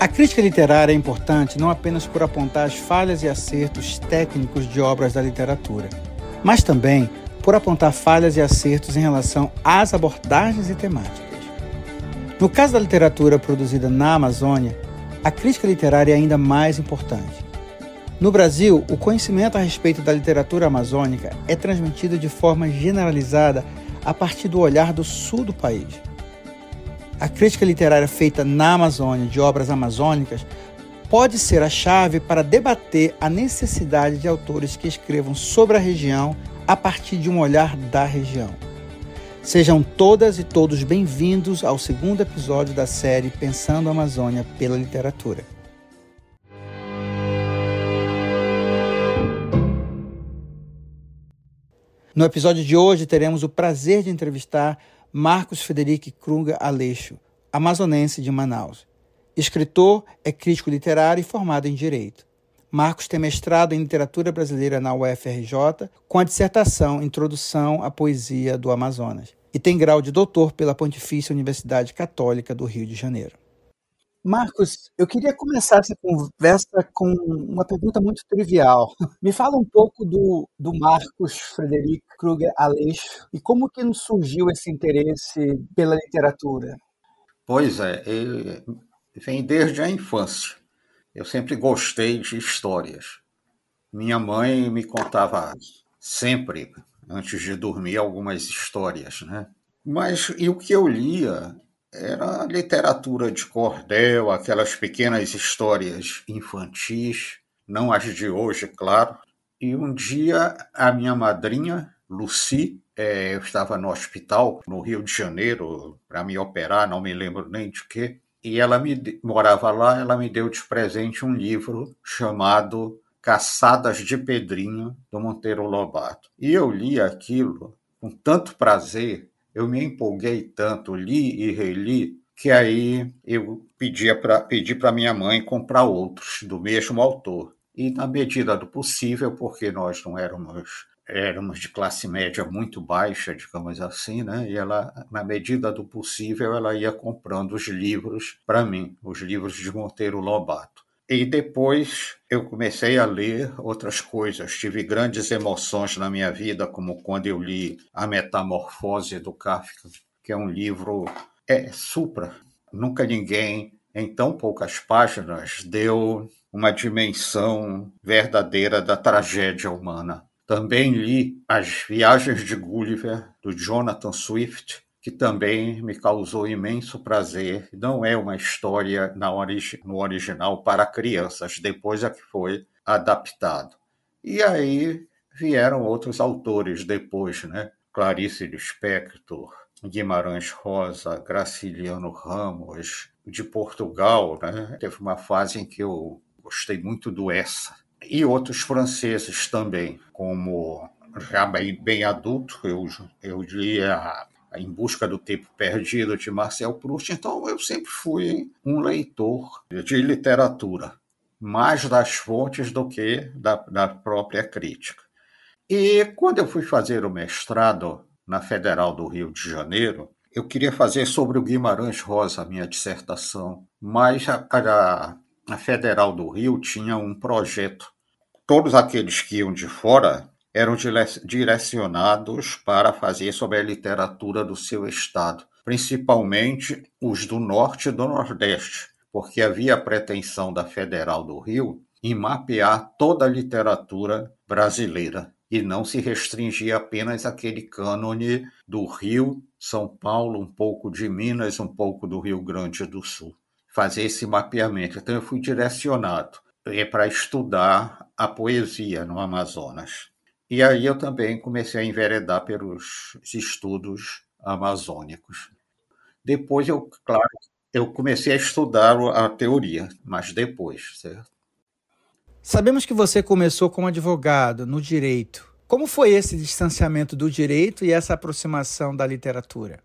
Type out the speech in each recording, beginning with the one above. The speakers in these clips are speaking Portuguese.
A crítica literária é importante não apenas por apontar as falhas e acertos técnicos de obras da literatura, mas também por apontar falhas e acertos em relação às abordagens e temáticas. No caso da literatura produzida na Amazônia, a crítica literária é ainda mais importante. No Brasil, o conhecimento a respeito da literatura amazônica é transmitido de forma generalizada a partir do olhar do sul do país. A crítica literária feita na Amazônia de obras amazônicas pode ser a chave para debater a necessidade de autores que escrevam sobre a região a partir de um olhar da região. Sejam todas e todos bem-vindos ao segundo episódio da série Pensando a Amazônia pela Literatura. No episódio de hoje teremos o prazer de entrevistar Marcos Federico Krunga Aleixo, amazonense de Manaus. Escritor, é crítico literário e formado em Direito. Marcos tem mestrado em Literatura Brasileira na UFRJ, com a dissertação Introdução à Poesia do Amazonas, e tem grau de doutor pela Pontifícia Universidade Católica do Rio de Janeiro. Marcos, eu queria começar essa conversa com uma pergunta muito trivial. Me fala um pouco do, do Marcos Frederico Kruger Aleixo e como que surgiu esse interesse pela literatura. Pois é, vem desde a infância. Eu sempre gostei de histórias. Minha mãe me contava sempre, antes de dormir, algumas histórias, né? Mas e o que eu lia era literatura de cordel, aquelas pequenas histórias infantis, não as de hoje, claro. E um dia a minha madrinha, Lucy, é, eu estava no hospital no Rio de Janeiro para me operar, não me lembro nem de quê, e ela me morava lá, ela me deu de presente um livro chamado Caçadas de Pedrinho do Monteiro Lobato. E eu li aquilo com tanto prazer eu me empolguei tanto, li e reli, que aí eu pedi para pedi minha mãe comprar outros do mesmo autor. E na medida do possível, porque nós não éramos éramos de classe média muito baixa, digamos assim, né? E ela, na medida do possível, ela ia comprando os livros para mim, os livros de Monteiro Lobato. E depois eu comecei a ler outras coisas. Tive grandes emoções na minha vida, como quando eu li A Metamorfose do Kafka, que é um livro é supra. Nunca ninguém, em tão poucas páginas, deu uma dimensão verdadeira da tragédia humana. Também li As Viagens de Gulliver, do Jonathan Swift, que também me causou imenso prazer. Não é uma história origi no original para crianças, depois é que foi adaptado. E aí vieram outros autores depois, né? Clarice Lispector, Guimarães Rosa, Graciliano Ramos, de Portugal, né? Teve uma fase em que eu gostei muito do Essa. E outros franceses também, como já bem, bem adulto, eu, eu lia em Busca do Tempo Perdido, de Marcel Proust. Então, eu sempre fui um leitor de literatura, mais das fontes do que da, da própria crítica. E quando eu fui fazer o mestrado na Federal do Rio de Janeiro, eu queria fazer sobre o Guimarães Rosa, a minha dissertação, mas a, a, a Federal do Rio tinha um projeto. Todos aqueles que iam de fora eram direcionados para fazer sobre a literatura do seu estado, principalmente os do norte e do nordeste, porque havia a pretensão da Federal do Rio em mapear toda a literatura brasileira e não se restringir apenas àquele cânone do Rio, São Paulo, um pouco de Minas, um pouco do Rio Grande do Sul. Fazer esse mapeamento. Então eu fui direcionado é para estudar a poesia no Amazonas. E aí eu também comecei a enveredar pelos estudos amazônicos. Depois eu, claro, eu comecei a estudar a teoria, mas depois, certo? Sabemos que você começou como advogado no direito. Como foi esse distanciamento do direito e essa aproximação da literatura?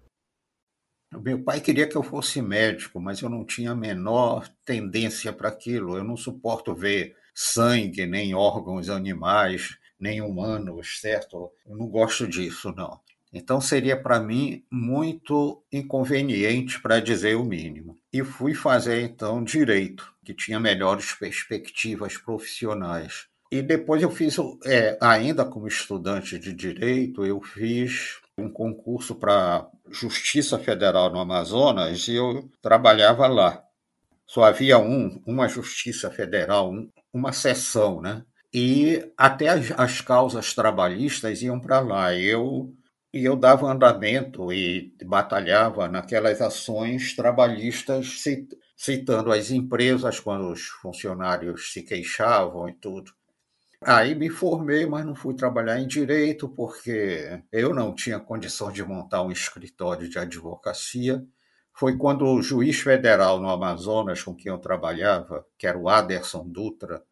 Meu pai queria que eu fosse médico, mas eu não tinha a menor tendência para aquilo. Eu não suporto ver sangue, nem órgãos animais nem humanos, certo? Eu não gosto disso, não. Então seria para mim muito inconveniente, para dizer o mínimo. E fui fazer então direito, que tinha melhores perspectivas profissionais. E depois eu fiz, é, ainda como estudante de direito, eu fiz um concurso para Justiça Federal no Amazonas e eu trabalhava lá. Só havia um, uma Justiça Federal, um, uma seção, né? E até as, as causas trabalhistas iam para lá. Eu e eu dava andamento e batalhava naquelas ações trabalhistas, citando as empresas quando os funcionários se queixavam e tudo. Aí me formei, mas não fui trabalhar em direito porque eu não tinha condição de montar um escritório de advocacia. Foi quando o juiz federal no Amazonas com quem eu trabalhava, que era o Aderson Dutra,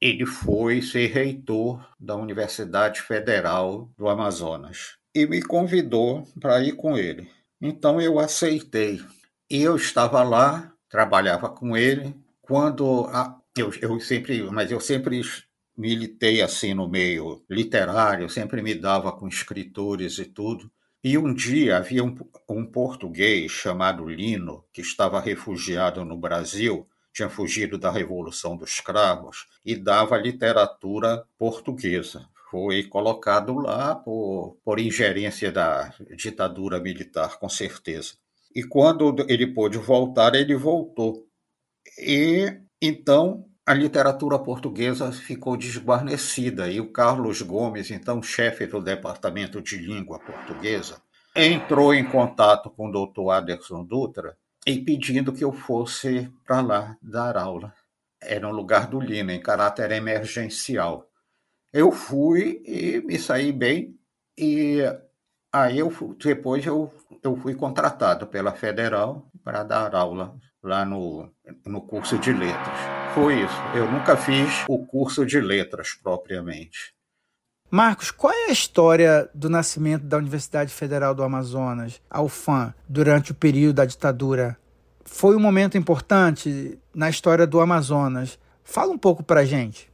ele foi ser reitor da Universidade Federal do Amazonas e me convidou para ir com ele. Então eu aceitei. Eu estava lá, trabalhava com ele, quando a, eu, eu sempre, mas eu sempre militei assim no meio literário, sempre me dava com escritores e tudo. E um dia havia um, um, português chamado Lino, que estava refugiado no Brasil, tinha fugido da Revolução dos Cravos, e dava literatura portuguesa. Foi colocado lá por, por ingerência da ditadura militar, com certeza. E quando ele pôde voltar, ele voltou. E então a literatura portuguesa ficou desguarnecida e o Carlos Gomes, então chefe do Departamento de Língua Portuguesa, entrou em contato com o doutor Aderson Dutra e pedindo que eu fosse para lá dar aula. Era no lugar do Lina, em caráter emergencial. Eu fui e me saí bem e aí eu depois eu, eu fui contratado pela Federal para dar aula lá no, no curso de letras. Foi isso. Eu nunca fiz o curso de letras propriamente. Marcos, qual é a história do nascimento da Universidade Federal do Amazonas, a UFAM, durante o período da ditadura? Foi um momento importante na história do Amazonas. Fala um pouco para gente.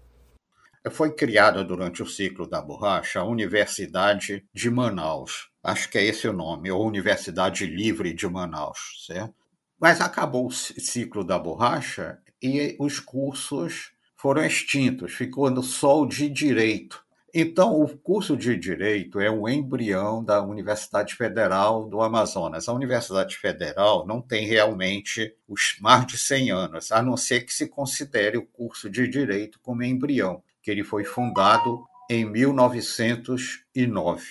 Foi criada durante o ciclo da borracha a Universidade de Manaus. Acho que é esse o nome, ou Universidade Livre de Manaus, certo? Mas acabou o ciclo da borracha e os cursos foram extintos, ficou no só o de direito. Então, o curso de direito é o embrião da Universidade Federal do Amazonas. A Universidade Federal não tem realmente os mais de 100 anos, a não ser que se considere o curso de direito como embrião, que ele foi fundado em 1909.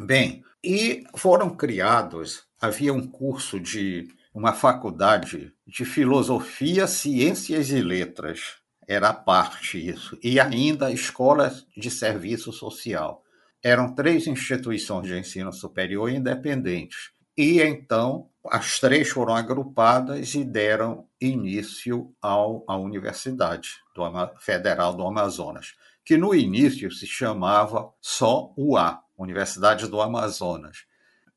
Bem, e foram criados, havia um curso de uma faculdade de filosofia, ciências e letras. Era parte isso. E ainda a escola de serviço social. Eram três instituições de ensino superior independentes. E então as três foram agrupadas e deram início ao, à Universidade do, Federal do Amazonas, que no início se chamava só UA, Universidade do Amazonas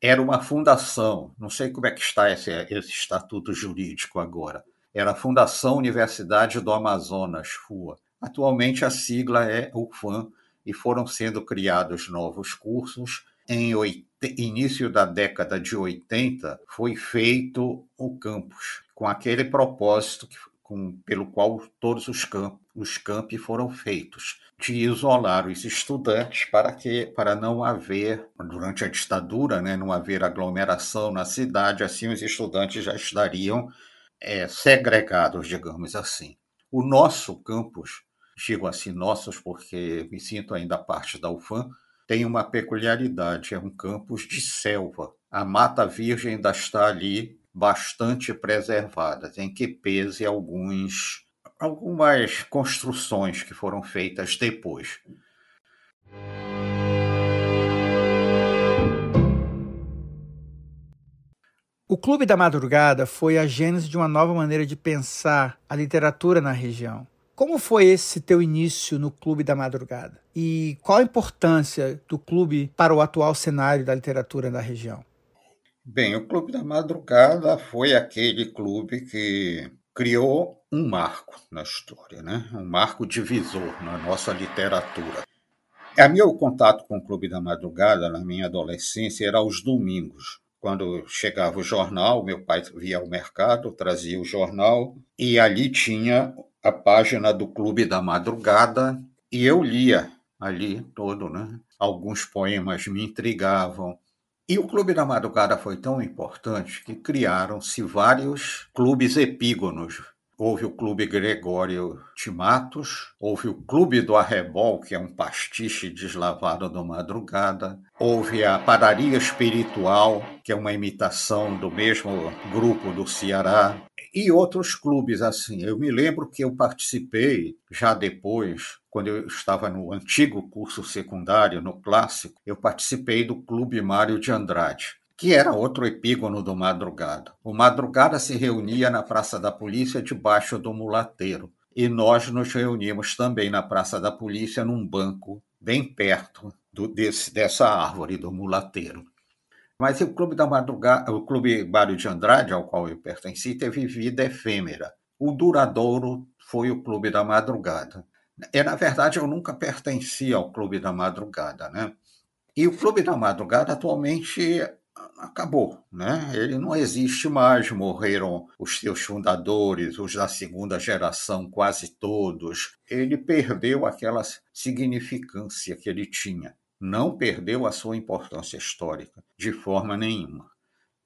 era uma fundação, não sei como é que está esse, esse estatuto jurídico agora, era a Fundação Universidade do Amazonas, FUA. Atualmente a sigla é UFAM e foram sendo criados novos cursos. Em início da década de 80 foi feito o campus, com aquele propósito que, com, pelo qual todos os, camp, os campi foram feitos, de isolar os estudantes para que para não haver durante a ditadura, né, não haver aglomeração na cidade, assim os estudantes já estariam é, segregados, digamos assim. O nosso campus, digo assim nossos porque me sinto ainda parte da UFAM, tem uma peculiaridade, é um campus de selva. A Mata Virgem ainda está ali bastante preservada, tem que pese alguns algumas construções que foram feitas depois. O Clube da Madrugada foi a gênese de uma nova maneira de pensar a literatura na região. Como foi esse teu início no Clube da Madrugada? E qual a importância do clube para o atual cenário da literatura da região? Bem, o Clube da Madrugada foi aquele clube que criou um marco na história, né? um marco divisor na nossa literatura. A meu contato com o Clube da Madrugada na minha adolescência era aos domingos. Quando chegava o jornal, meu pai via ao mercado, trazia o jornal e ali tinha a página do Clube da Madrugada e eu lia ali todo, né? Alguns poemas me intrigavam. E o Clube da Madrugada foi tão importante que criaram-se vários clubes epígonos Houve o Clube Gregório de Matos, houve o Clube do Arrebol, que é um pastiche deslavado do madrugada, houve a Padaria Espiritual, que é uma imitação do mesmo grupo do Ceará, e outros clubes assim. Eu me lembro que eu participei já depois, quando eu estava no antigo curso secundário, no clássico, eu participei do Clube Mário de Andrade que era outro epígono do Madrugada. O Madrugada se reunia na Praça da Polícia debaixo do mulateiro, e nós nos reunimos também na Praça da Polícia num banco bem perto do, desse, dessa árvore do mulateiro. Mas o Clube da Madrugada, o Clube Mário de Andrade, ao qual eu pertenci, teve vida efêmera. O duradouro foi o Clube da Madrugada. E, na verdade, eu nunca pertenci ao Clube da Madrugada, né? E o Clube da Madrugada atualmente acabou, né? Ele não existe mais, morreram os seus fundadores, os da segunda geração, quase todos. Ele perdeu aquela significância que ele tinha. Não perdeu a sua importância histórica de forma nenhuma.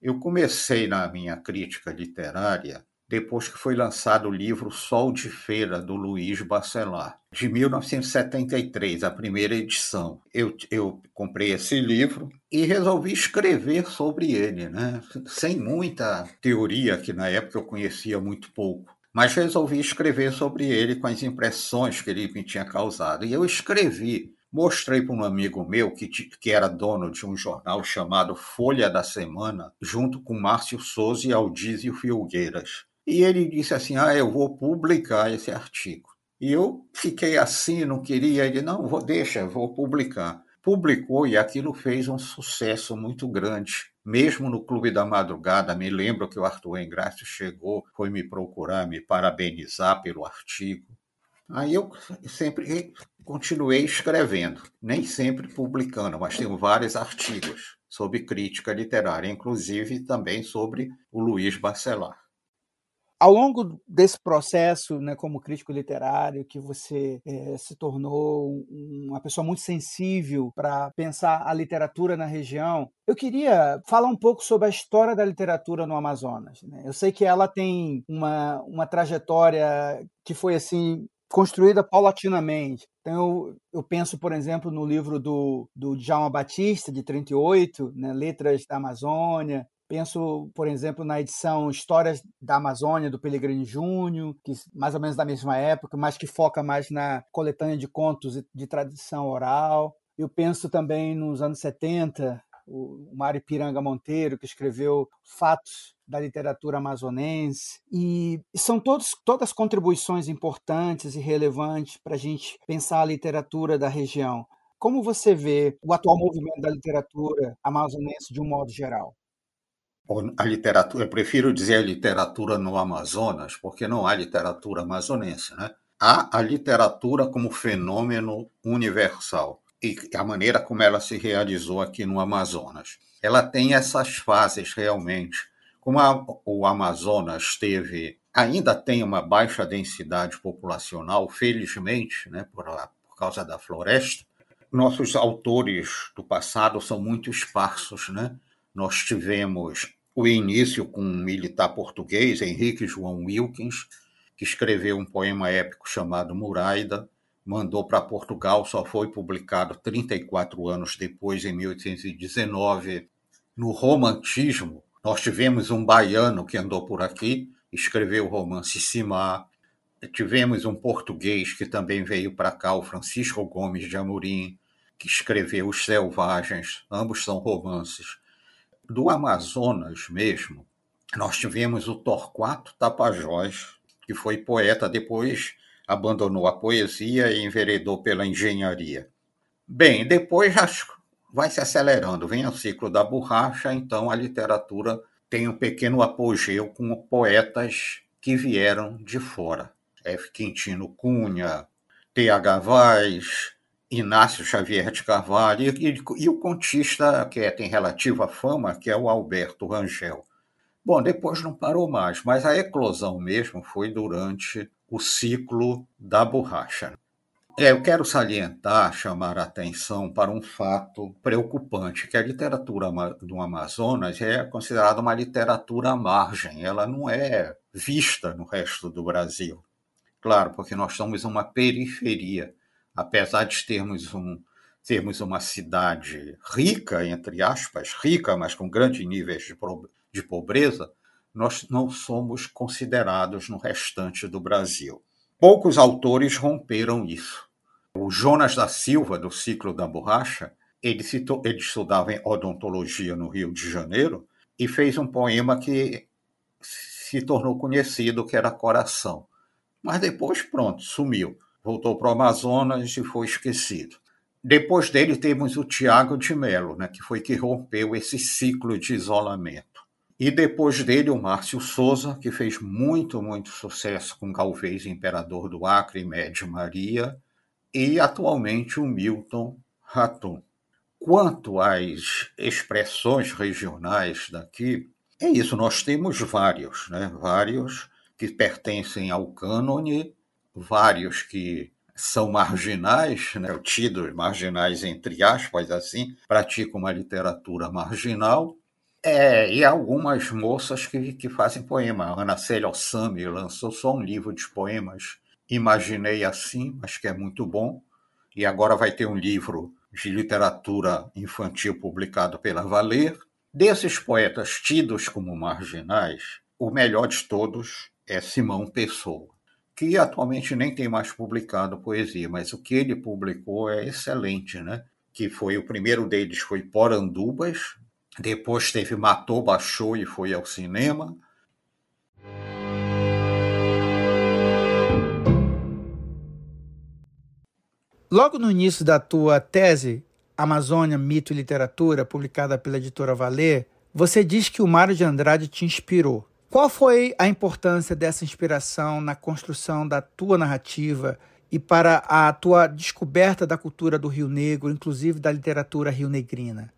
Eu comecei na minha crítica literária depois que foi lançado o livro Sol de Feira, do Luiz Bacelar, de 1973, a primeira edição. Eu, eu comprei esse livro e resolvi escrever sobre ele, né? sem muita teoria, que na época eu conhecia muito pouco. Mas resolvi escrever sobre ele com as impressões que ele me tinha causado. E eu escrevi Mostrei para um amigo meu que, que era dono de um jornal chamado Folha da Semana, junto com Márcio Souza e Aldísio Filgueiras. E ele disse assim: Ah, eu vou publicar esse artigo. E eu fiquei assim, não queria. Ele, não, vou, deixa, vou publicar. Publicou e aquilo fez um sucesso muito grande. Mesmo no Clube da Madrugada, me lembro que o Arthur Engrácio chegou, foi me procurar, me parabenizar pelo artigo. Aí eu sempre continuei escrevendo, nem sempre publicando, mas tenho vários artigos sobre crítica literária, inclusive também sobre o Luiz Bacelar ao longo desse processo, né, como crítico literário, que você é, se tornou uma pessoa muito sensível para pensar a literatura na região, eu queria falar um pouco sobre a história da literatura no Amazonas. Né? Eu sei que ela tem uma, uma trajetória que foi assim construída paulatinamente. Então, eu, eu, penso, por exemplo, no livro do, do Djalma Batista, de 38, né, Letras da Amazônia, Penso, por exemplo, na edição Histórias da Amazônia, do Pellegrini Júnior, que mais ou menos da mesma época, mas que foca mais na coletânea de contos de tradição oral. Eu penso também nos anos 70, o Mário Piranga Monteiro, que escreveu Fatos da Literatura Amazonense. E são todos, todas contribuições importantes e relevantes para a gente pensar a literatura da região. Como você vê o atual movimento da literatura amazonense de um modo geral? A literatura, eu prefiro dizer literatura no Amazonas, porque não há literatura amazonense, né? Há a literatura como fenômeno universal e a maneira como ela se realizou aqui no Amazonas. Ela tem essas fases realmente. Como a, o Amazonas teve, ainda tem uma baixa densidade populacional, felizmente, né, por, por causa da floresta, nossos autores do passado são muito esparsos, né? Nós tivemos o início com um militar português, Henrique João Wilkins, que escreveu um poema épico chamado Muraida, mandou para Portugal, só foi publicado 34 anos depois, em 1819. No romantismo, nós tivemos um baiano que andou por aqui, escreveu o romance Simar. Tivemos um português que também veio para cá, o Francisco Gomes de Amorim, que escreveu Os Selvagens. Ambos são romances do Amazonas mesmo, nós tivemos o Torquato Tapajós, que foi poeta, depois abandonou a poesia e enveredou pela engenharia. Bem, depois vai se acelerando, vem o ciclo da borracha, então a literatura tem um pequeno apogeu com poetas que vieram de fora. F. Quintino Cunha, T.H. Vaz, Inácio Xavier de Carvalho e, e, e, o contista que é, tem relativa fama, que é o Alberto Rangel. Bom, depois não parou mais, mas a eclosão mesmo foi durante o ciclo da borracha. É, eu quero salientar, chamar a atenção para um fato preocupante, que a literatura do Amazonas é considerada uma literatura à margem, ela não é vista no resto do Brasil. Claro, porque nós somos uma periferia, apesar de termos, um, termos uma cidade rica, entre aspas, rica, mas com grandes níveis de, de pobreza, nós não somos considerados no restante do Brasil. Poucos autores romperam isso. O Jonas da Silva, do Ciclo da Borracha, ele, citou, ele estudava em odontologia no Rio de Janeiro e fez um poema que se tornou conhecido, que era Coração. Mas depois, pronto, sumiu. Voltou para o Amazonas e foi esquecido. Depois dele temos o Tiago de Mello, né, que foi que rompeu esse ciclo de isolamento. E depois dele, o Márcio Souza, que fez muito, muito sucesso com Galvez, Imperador do Acre e Média Maria, e atualmente o Milton Raton. Quanto às expressões regionais daqui, é isso, nós temos vários, né? vários que pertencem ao cânone, vários que são marginais, né? tidos marginais entre aspas, assim, praticam uma literatura marginal, é, e algumas moças que, que fazem poema. A Ana Célia Ossami lançou só um livro de poemas Imaginei Assim, mas que é muito bom. E agora vai ter um livro de literatura infantil publicado pela Valer. Desses poetas tidos como marginais, o melhor de todos é Simão Pessoa, que atualmente nem tem mais publicado poesia, mas o que ele publicou é excelente, né? Que foi o primeiro deles foi Porandubas, depois teve Matou, Baixou e foi ao cinema. Logo no início da tua tese, Amazônia, Mito e Literatura, publicada pela editora Valer, você diz que o Mário de Andrade te inspirou. Qual foi a importância dessa inspiração na construção da tua narrativa e para a tua descoberta da cultura do Rio Negro, inclusive da literatura rio-negrina?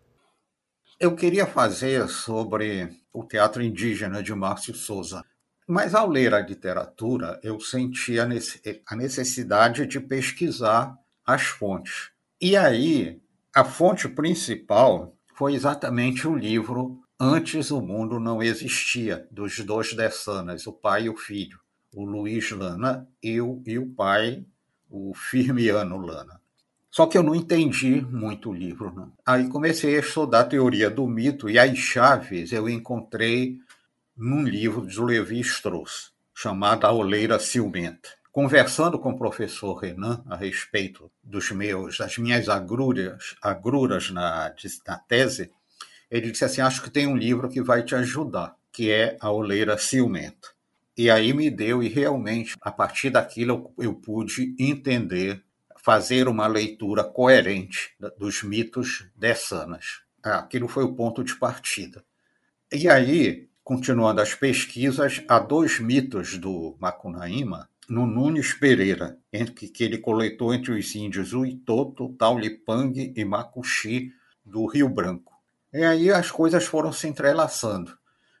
Eu queria fazer sobre o teatro indígena de Márcio Souza, mas ao ler a literatura, eu senti a necessidade de pesquisar as fontes. E aí, a fonte principal foi exatamente o livro Antes o Mundo Não Existia, dos dois Dessanas, o pai e o filho, o Luiz Lana e o, e o pai, o Firmiano Lana. Só que eu não entendi muito o livro. Aí comecei a estudar a teoria do mito e as chaves eu encontrei num livro de Levi Strauss, chamado A Oleira Ciumenta conversando com o professor Renan a respeito dos meus, das minhas agruras, agruras na, na tese, ele disse assim: Acho que tem um livro que vai te ajudar, que é A Oleira Ciumenta. E aí me deu, e realmente, a partir daquilo, eu, eu pude entender, fazer uma leitura coerente dos mitos dessanas. Aquilo foi o ponto de partida. E aí, continuando as pesquisas, há dois mitos do Macunaíma no Nunes Pereira, que ele coletou entre os índios Uitoto, Taulipang e Macuxi do Rio Branco. E aí as coisas foram se entrelaçando.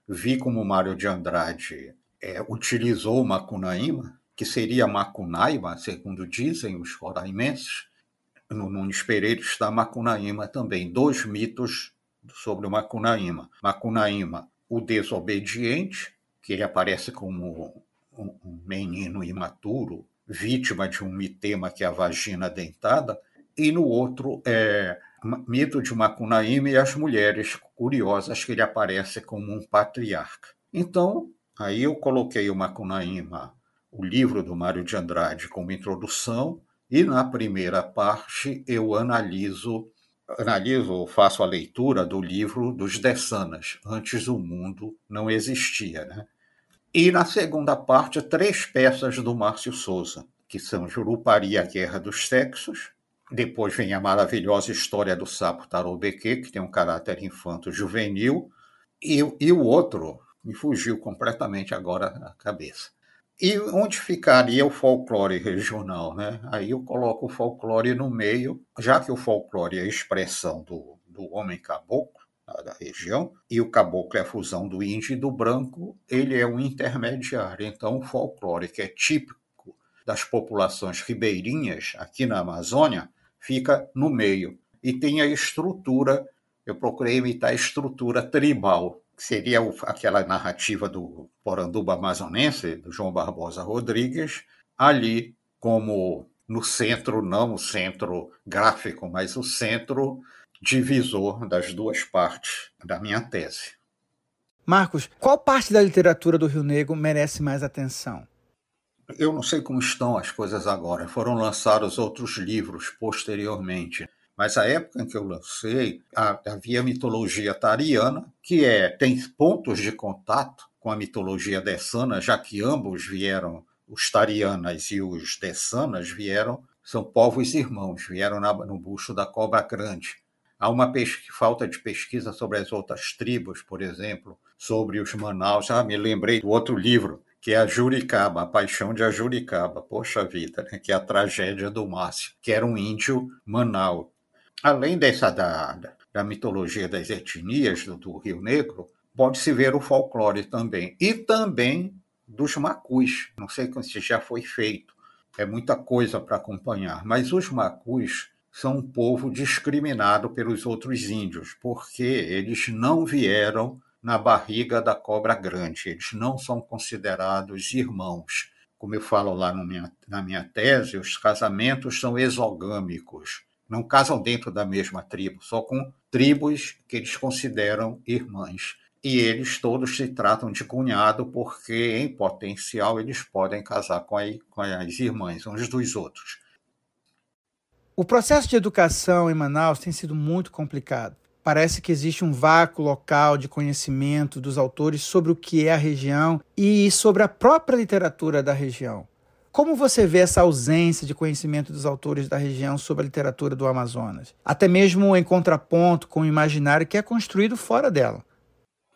Vi como Mário de Andrade é, utilizou Macunaíma, que seria Macunaíma, segundo dizem os roraimenses. No Nunes Pereira está Macunaíma também, dois mitos sobre o Macunaíma. Macunaíma, o desobediente, que ele aparece como um menino imaturo, vítima de um mitema que é a vagina dentada, e no outro é mito de Macunaíma e as mulheres curiosas que ele aparece como um patriarca. Então, aí eu coloquei o Macunaíma, o livro do Mário de Andrade, como introdução, e na primeira parte eu analiso, analiso, faço a leitura do livro dos Dessanas, Antes o Mundo Não Existia, né? E na segunda parte, três peças do Márcio Souza, que são Jurupari, a Guerra dos Sexos. Depois vem a maravilhosa história do sapo Taroubeque, que tem um caráter infanto-juvenil. E, e o outro me fugiu completamente agora na cabeça. E onde ficaria o folclore regional? Né? Aí eu coloco o folclore no meio, já que o folclore é a expressão do, do homem caboclo, da região, e o caboclo é a fusão do índio e do branco, ele é um intermediário. Então, o folclore, que é típico das populações ribeirinhas aqui na Amazônia, fica no meio. E tem a estrutura, eu procurei imitar a estrutura tribal, que seria aquela narrativa do Poranduba amazonense, do João Barbosa Rodrigues, ali como no centro, não o centro gráfico, mas o centro divisor das duas partes da minha tese. Marcos, qual parte da literatura do Rio Negro merece mais atenção? Eu não sei como estão as coisas agora. Foram lançados outros livros posteriormente. Mas a época em que eu lancei, havia mitologia tariana, que é tem pontos de contato com a mitologia dessana, já que ambos vieram, os tarianas e os dessanas vieram, são povos irmãos, vieram na, no busto da cobra grande. Há uma falta de pesquisa sobre as outras tribos, por exemplo, sobre os Manaus. Ah, me lembrei do outro livro, que é a Juricaba, a Paixão de Ajuricaba. Poxa vida, né? que é a tragédia do Márcio, que era um índio Manaus. Além dessa da, da mitologia das etnias do, do Rio Negro, pode-se ver o folclore também. E também dos macus. Não sei se já foi feito. É muita coisa para acompanhar. Mas os macus são um povo discriminado pelos outros índios, porque eles não vieram na barriga da cobra grande, eles não são considerados irmãos. Como eu falo lá minha, na minha tese, os casamentos são exogâmicos, não casam dentro da mesma tribo, só com tribos que eles consideram irmãs. E eles todos se tratam de cunhado, porque em potencial eles podem casar com, a, com as irmãs uns dos outros. O processo de educação em Manaus tem sido muito complicado. Parece que existe um vácuo local de conhecimento dos autores sobre o que é a região e sobre a própria literatura da região. Como você vê essa ausência de conhecimento dos autores da região sobre a literatura do Amazonas, até mesmo em contraponto com o imaginário que é construído fora dela?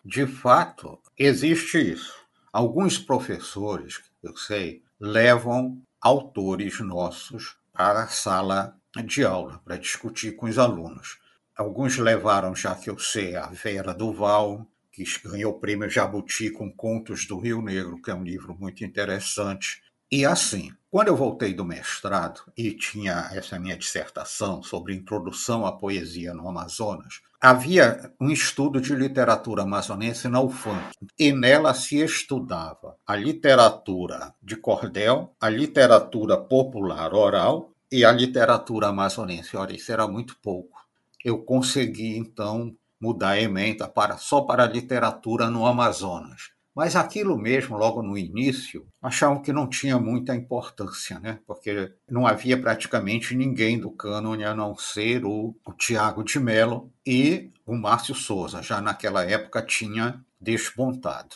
De fato, existe isso. Alguns professores, eu sei, levam autores nossos para a sala de aula para discutir com os alunos. Alguns levaram, já que eu sei, a Vera Duval, que ganhou o prêmio Jabuti com Contos do Rio Negro, que é um livro muito interessante. E assim, quando eu voltei do mestrado e tinha essa minha dissertação sobre introdução à poesia no Amazonas, havia um estudo de literatura amazonense na UFAM e nela se estudava a literatura de cordel, a literatura popular oral e a literatura amazonense. Olha, isso era muito pouco. Eu consegui, então, mudar a emenda para, só para a literatura no Amazonas. Mas aquilo mesmo, logo no início, achavam que não tinha muita importância, né? porque não havia praticamente ninguém do cânone a não ser o, o Tiago de Mello e o Márcio Souza. Já naquela época tinha despontado.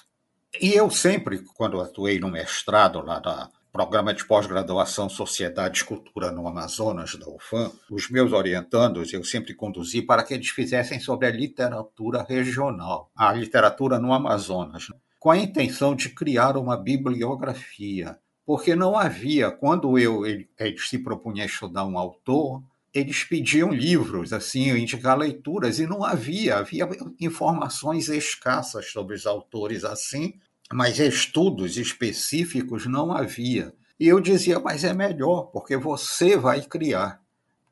E eu sempre, quando atuei no mestrado lá da, programa de pós-graduação Sociedade e Cultura no Amazonas, da UFAM, os meus orientandos eu sempre conduzi para que eles fizessem sobre a literatura regional, a literatura no Amazonas, com a intenção de criar uma bibliografia, porque não havia, quando eu ele, ele se propunha estudar um autor, eles pediam livros, assim, indicar leituras, e não havia, havia informações escassas sobre os autores assim, mas estudos específicos não havia. E eu dizia, mas é melhor, porque você vai criar.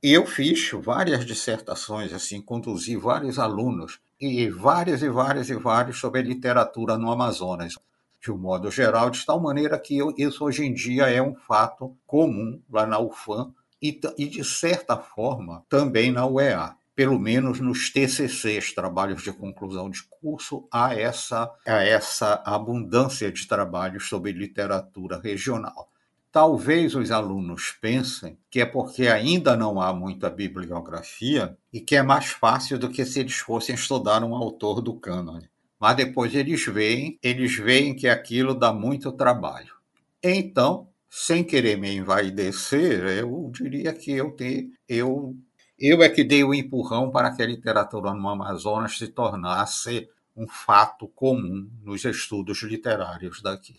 E eu fiz várias dissertações, assim, conduzi vários alunos, e várias e várias e várias sobre literatura no Amazonas, de um modo geral, de tal maneira que eu, isso hoje em dia é um fato comum lá na UFAM e, e de certa forma, também na UEA pelo menos nos TCCs, trabalhos de conclusão de curso, há essa, há essa abundância de trabalhos sobre literatura regional. Talvez os alunos pensem que é porque ainda não há muita bibliografia e que é mais fácil do que se eles fossem estudar um autor do cânone. Mas depois eles veem, eles veem que aquilo dá muito trabalho. Então, sem querer me envaidecer, eu diria que eu, te, eu eu é que dei o empurrão para que a literatura no Amazonas se tornasse um fato comum nos estudos literários daqui.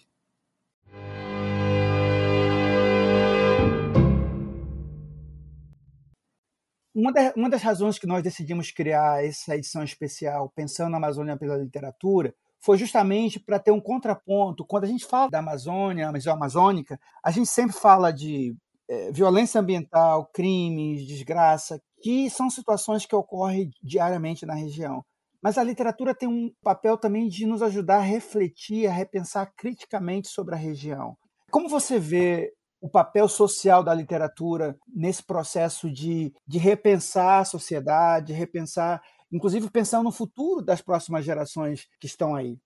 Uma, uma das razões que nós decidimos criar essa edição especial pensando na Amazônia pela literatura foi justamente para ter um contraponto. Quando a gente fala da Amazônia, a amazônica, a gente sempre fala de é, violência ambiental, crimes, desgraça, que são situações que ocorrem diariamente na região. Mas a literatura tem um papel também de nos ajudar a refletir, a repensar criticamente sobre a região. Como você vê o papel social da literatura nesse processo de, de repensar a sociedade, repensar inclusive pensando no futuro das próximas gerações que estão aí.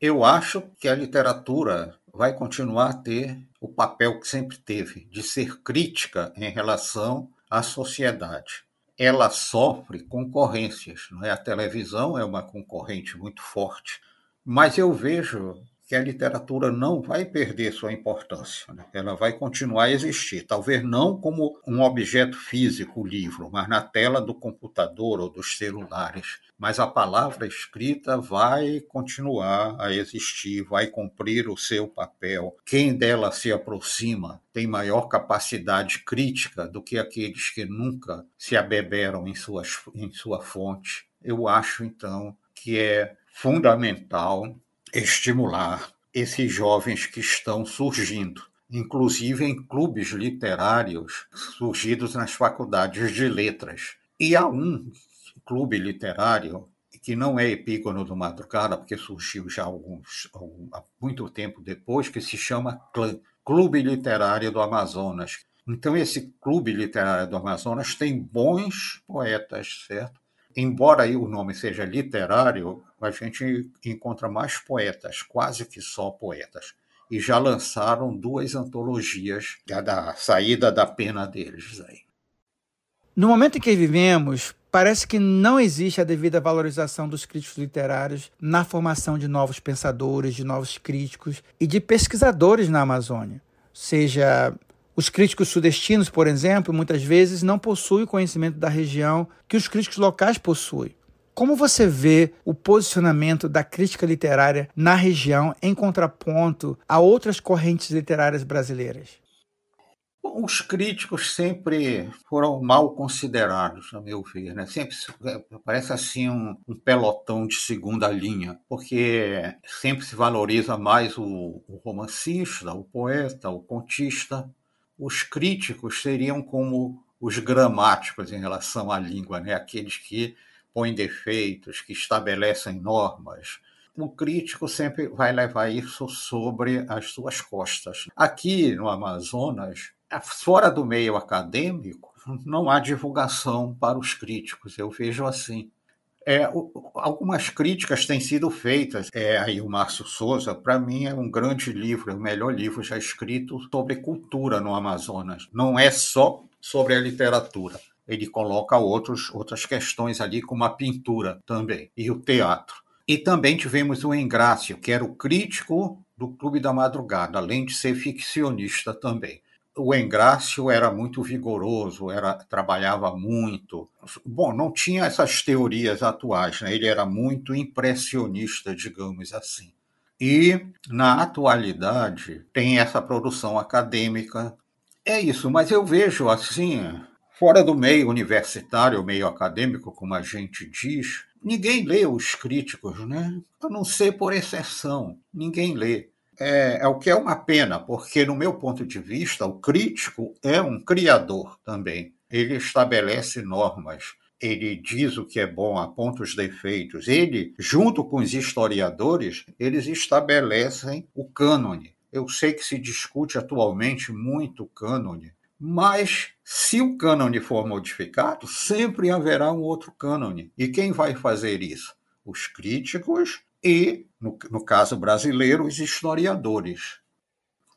Eu acho que a literatura vai continuar a ter o papel que sempre teve, de ser crítica em relação à sociedade. Ela sofre concorrências, não é? A televisão é uma concorrente muito forte, mas eu vejo que a literatura não vai perder sua importância, né? ela vai continuar a existir, talvez não como um objeto físico, o livro, mas na tela do computador ou dos celulares. Mas a palavra escrita vai continuar a existir, vai cumprir o seu papel. Quem dela se aproxima tem maior capacidade crítica do que aqueles que nunca se abeberam em, suas, em sua fonte. Eu acho, então, que é fundamental estimular esses jovens que estão surgindo, inclusive em clubes literários surgidos nas faculdades de letras. E há um clube literário que não é epígono do Madrugada, porque surgiu já alguns, há muito tempo depois, que se chama CLAN, Clube Literário do Amazonas. Então, esse Clube Literário do Amazonas tem bons poetas, certo? Embora o nome seja literário, a gente encontra mais poetas, quase que só poetas. E já lançaram duas antologias da saída da pena deles aí. No momento em que vivemos, parece que não existe a devida valorização dos críticos literários na formação de novos pensadores, de novos críticos e de pesquisadores na Amazônia. Seja os críticos sudestinos, por exemplo, muitas vezes não possuem o conhecimento da região que os críticos locais possuem. Como você vê o posicionamento da crítica literária na região em contraponto a outras correntes literárias brasileiras? Os críticos sempre foram mal considerados, a meu ver, né? Sempre é, parece assim um, um pelotão de segunda linha, porque sempre se valoriza mais o, o romancista, o poeta, o contista, os críticos seriam como os gramáticos em relação à língua, né? aqueles que põem defeitos, que estabelecem normas. O crítico sempre vai levar isso sobre as suas costas. Aqui no Amazonas, fora do meio acadêmico, não há divulgação para os críticos, eu vejo assim. É, algumas críticas têm sido feitas. É, aí o Márcio Souza, para mim, é um grande livro, é o melhor livro já escrito sobre cultura no Amazonas. Não é só sobre a literatura. Ele coloca outros, outras questões ali, como a pintura também, e o teatro. E também tivemos o Engrácio, que era o crítico do Clube da Madrugada, além de ser ficcionista também o Engrácio era muito vigoroso, era trabalhava muito. Bom, não tinha essas teorias atuais, né? ele era muito impressionista, digamos assim. E, na atualidade, tem essa produção acadêmica. É isso, mas eu vejo assim, fora do meio universitário, meio acadêmico, como a gente diz, ninguém lê os críticos, né? A não ser por exceção, ninguém lê é, é o que é uma pena, porque, no meu ponto de vista, o crítico é um criador também. Ele estabelece normas, ele diz o que é bom, aponta os defeitos. Ele, junto com os historiadores, eles estabelecem o cânone. Eu sei que se discute atualmente muito cânone, mas se o cânone for modificado, sempre haverá um outro cânone. E quem vai fazer isso? Os críticos e, no, no caso brasileiro, os historiadores.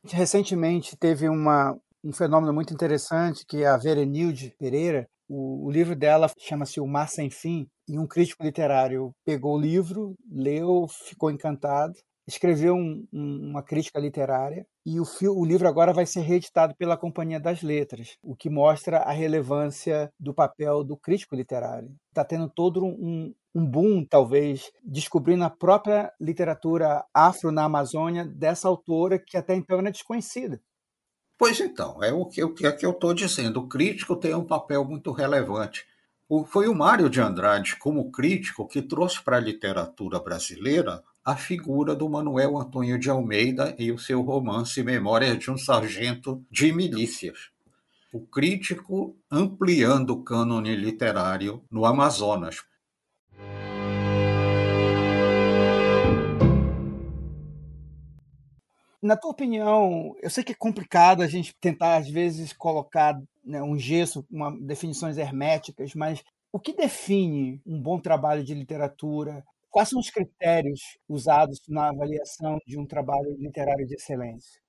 Recentemente teve uma, um fenômeno muito interessante que é a Verenilde Pereira, o, o livro dela chama-se O Mar Sem Fim, e um crítico literário pegou o livro, leu, ficou encantado, escreveu um, um, uma crítica literária e o, o, livro agora vai ser reeditado pela Companhia das Letras, o que mostra a relevância do papel do crítico literário. Está tendo todo um, um boom, talvez, descobrindo a própria literatura afro na Amazônia dessa autora que até então era desconhecida. Pois então, é o que, o que, é que eu estou dizendo. O crítico tem um papel muito relevante. O, foi o Mário de Andrade, como crítico, que trouxe para a literatura brasileira a figura do Manuel Antônio de Almeida e o seu romance Memórias de um Sargento de Milícias. O crítico ampliando o cânone literário no Amazonas. Na tua opinião, eu sei que é complicado a gente tentar, às vezes, colocar né, um gesso, uma, definições herméticas, mas o que define um bom trabalho de literatura? Quais são os critérios usados na avaliação de um trabalho literário de excelência?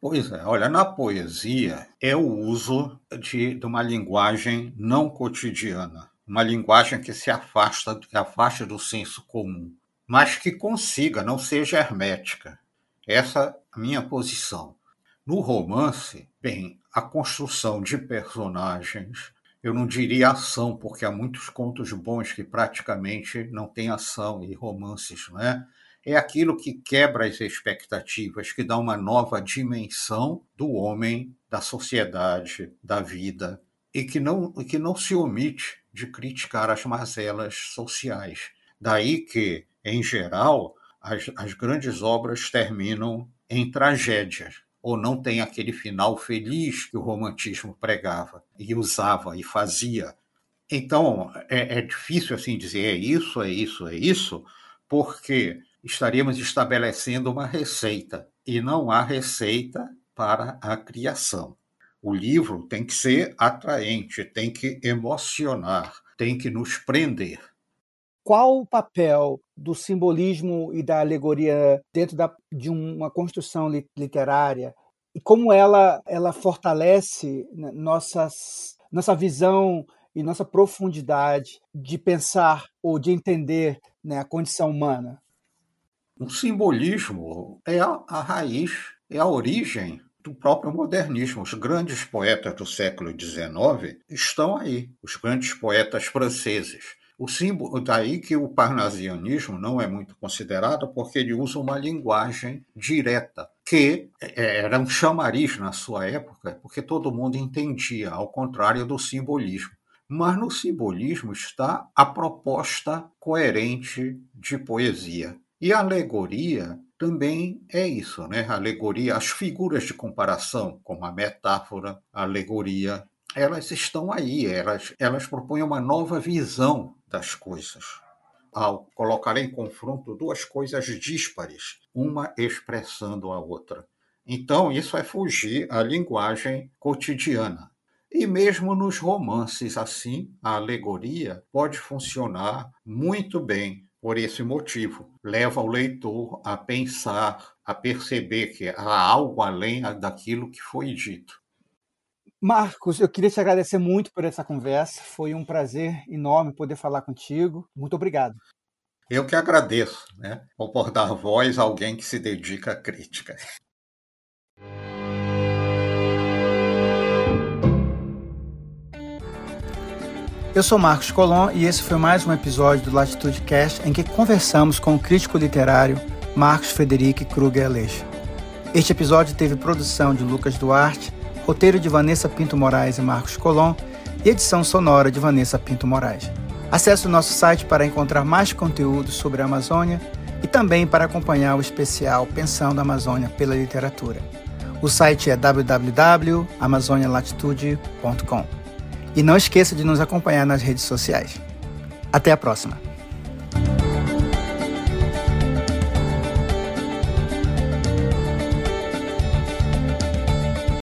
Pois é, olha, na poesia é o uso de, de uma linguagem não cotidiana, uma linguagem que se afasta, que afasta do senso comum, mas que consiga, não seja hermética. Essa a minha posição. No romance, bem, a construção de personagens, eu não diria ação, porque há muitos contos bons que praticamente não têm ação e romances, não é? É aquilo que quebra as expectativas, que dá uma nova dimensão do homem, da sociedade, da vida, e que não, que não se omite de criticar as mazelas sociais. Daí que, em geral, as, as grandes obras terminam em tragédias, ou não tem aquele final feliz que o romantismo pregava e usava e fazia. Então, é, é difícil assim dizer é isso, é isso, é isso, porque estaríamos estabelecendo uma receita e não há receita para a criação. O livro tem que ser atraente, tem que emocionar, tem que nos prender qual o papel do simbolismo e da alegoria dentro da, de uma construção literária e como ela, ela fortalece né, nossas, nossa visão e nossa profundidade de pensar ou de entender né, a condição humana? O simbolismo é a, a raiz, é a origem do próprio modernismo. Os grandes poetas do século XIX estão aí, os grandes poetas franceses. O símbolo, daí que o parnasianismo não é muito considerado, porque ele usa uma linguagem direta, que é, era um chamariz na sua época, porque todo mundo entendia, ao contrário do simbolismo. Mas no simbolismo está a proposta coerente de poesia. E a alegoria também é isso, né? A alegoria, as figuras de comparação, como a metáfora, a alegoria, elas estão aí, elas, elas propõem uma nova visão das coisas, ao colocar em confronto duas coisas díspares, uma expressando a outra. Então, isso é fugir à linguagem cotidiana. E mesmo nos romances, assim, a alegoria pode funcionar muito bem por esse motivo. Leva o leitor a pensar, a perceber que há algo além daquilo que foi dito. Marcos, eu queria te agradecer muito por essa conversa. Foi um prazer enorme poder falar contigo. Muito obrigado. Eu que agradeço, né? Por dar voz a alguém que se dedica à crítica. Eu sou Marcos Colom e esse foi mais um episódio do Latitude Cast em que conversamos com o crítico literário Marcos Frederico Kruger Aleixo. Este episódio teve produção de Lucas Duarte roteiro de Vanessa Pinto Moraes e Marcos Colom e edição sonora de Vanessa Pinto Moraes. Acesse o nosso site para encontrar mais conteúdo sobre a Amazônia e também para acompanhar o especial Pensando a Amazônia pela Literatura. O site é www.amazonialatitude.com. E não esqueça de nos acompanhar nas redes sociais. Até a próxima!